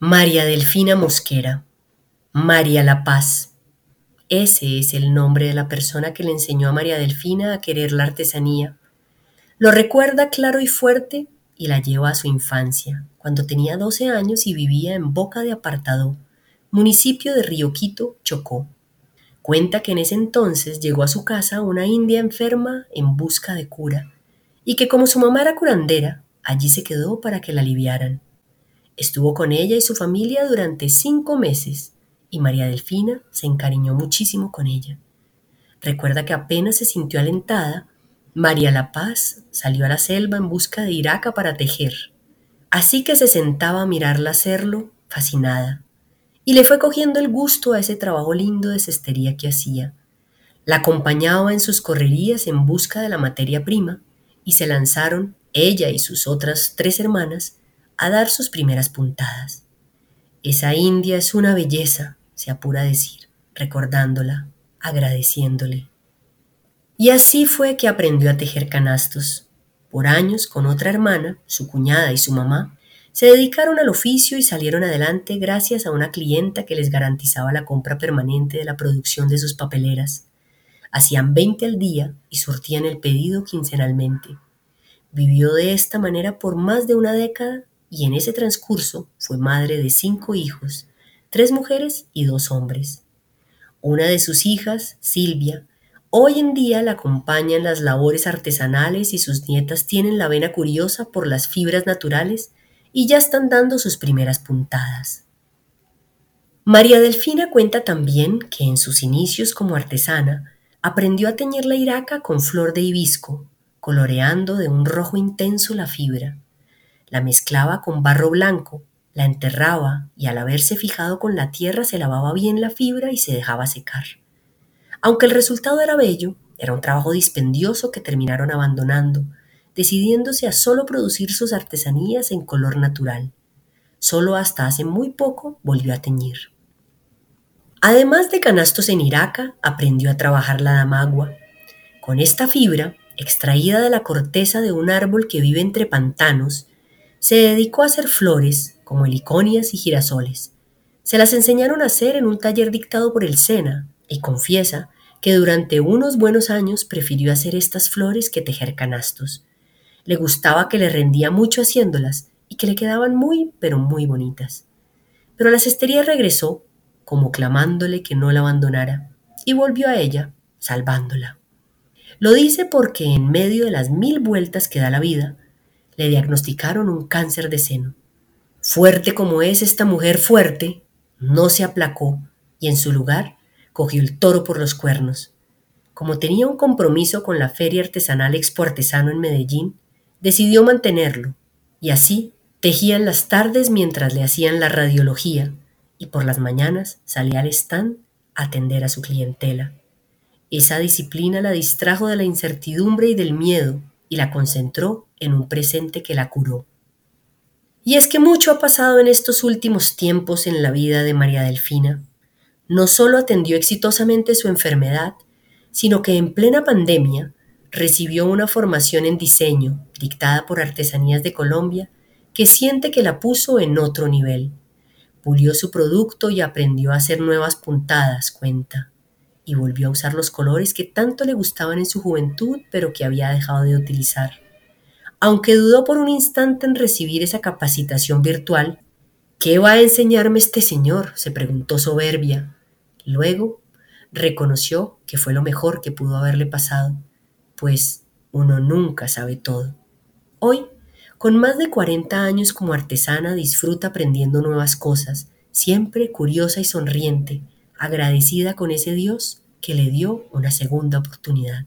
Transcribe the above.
María Delfina Mosquera. María La Paz. Ese es el nombre de la persona que le enseñó a María Delfina a querer la artesanía. Lo recuerda claro y fuerte y la lleva a su infancia, cuando tenía 12 años y vivía en Boca de Apartado, municipio de Río Quito, Chocó. Cuenta que en ese entonces llegó a su casa una india enferma en busca de cura, y que como su mamá era curandera, allí se quedó para que la aliviaran. Estuvo con ella y su familia durante cinco meses y María Delfina se encariñó muchísimo con ella. Recuerda que apenas se sintió alentada, María La Paz salió a la selva en busca de Iraca para tejer. Así que se sentaba a mirarla hacerlo, fascinada, y le fue cogiendo el gusto a ese trabajo lindo de cestería que hacía. La acompañaba en sus correrías en busca de la materia prima y se lanzaron, ella y sus otras tres hermanas, a dar sus primeras puntadas. Esa india es una belleza, se apura a decir, recordándola, agradeciéndole. Y así fue que aprendió a tejer canastos. Por años, con otra hermana, su cuñada y su mamá, se dedicaron al oficio y salieron adelante gracias a una clienta que les garantizaba la compra permanente de la producción de sus papeleras. Hacían 20 al día y surtían el pedido quincenalmente. Vivió de esta manera por más de una década y en ese transcurso fue madre de cinco hijos, tres mujeres y dos hombres. Una de sus hijas, Silvia, hoy en día la acompaña en las labores artesanales y sus nietas tienen la vena curiosa por las fibras naturales y ya están dando sus primeras puntadas. María Delfina cuenta también que en sus inicios como artesana aprendió a teñir la iraca con flor de hibisco, coloreando de un rojo intenso la fibra la mezclaba con barro blanco, la enterraba y al haberse fijado con la tierra se lavaba bien la fibra y se dejaba secar. Aunque el resultado era bello, era un trabajo dispendioso que terminaron abandonando, decidiéndose a solo producir sus artesanías en color natural. Solo hasta hace muy poco volvió a teñir. Además de canastos en Iraca, aprendió a trabajar la damagua. Con esta fibra, extraída de la corteza de un árbol que vive entre pantanos, se dedicó a hacer flores, como heliconias y girasoles. Se las enseñaron a hacer en un taller dictado por el Sena, y confiesa que durante unos buenos años prefirió hacer estas flores que tejer canastos. Le gustaba que le rendía mucho haciéndolas y que le quedaban muy, pero muy bonitas. Pero la cestería regresó, como clamándole que no la abandonara, y volvió a ella, salvándola. Lo dice porque en medio de las mil vueltas que da la vida, le diagnosticaron un cáncer de seno. Fuerte como es esta mujer fuerte, no se aplacó y en su lugar cogió el toro por los cuernos. Como tenía un compromiso con la Feria Artesanal Expo Artesano en Medellín, decidió mantenerlo y así tejía las tardes mientras le hacían la radiología y por las mañanas salía al stand a atender a su clientela. Esa disciplina la distrajo de la incertidumbre y del miedo y la concentró en un presente que la curó. Y es que mucho ha pasado en estos últimos tiempos en la vida de María Delfina. No solo atendió exitosamente su enfermedad, sino que en plena pandemia recibió una formación en diseño dictada por Artesanías de Colombia que siente que la puso en otro nivel. Pulió su producto y aprendió a hacer nuevas puntadas, cuenta y volvió a usar los colores que tanto le gustaban en su juventud, pero que había dejado de utilizar. Aunque dudó por un instante en recibir esa capacitación virtual, ¿qué va a enseñarme este señor? se preguntó soberbia. Luego reconoció que fue lo mejor que pudo haberle pasado, pues uno nunca sabe todo. Hoy, con más de 40 años como artesana, disfruta aprendiendo nuevas cosas, siempre curiosa y sonriente, agradecida con ese Dios que le dio una segunda oportunidad.